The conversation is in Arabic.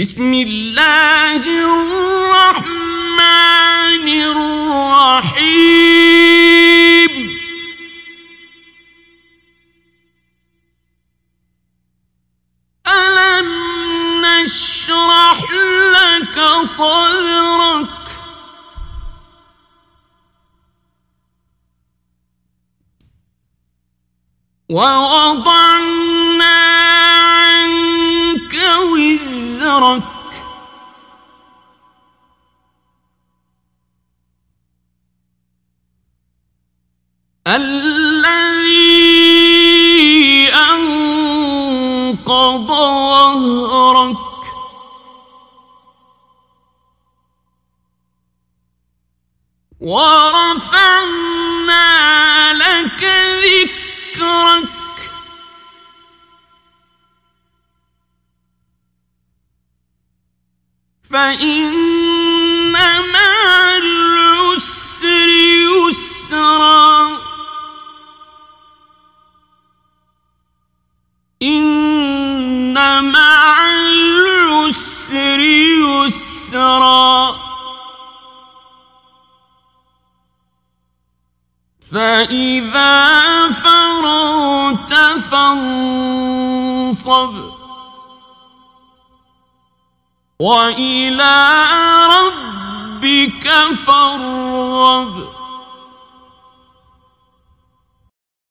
بسم الله الرحمن الرحيم. ألم نشرح لك صدرك؟ ووضعنا وزرك الذي أنقض ظهرك ورفعنا فإن مع العسر يسرا. إن العسر يسرا. فإذا فرغت فانصب. وإلى ربك فارغب.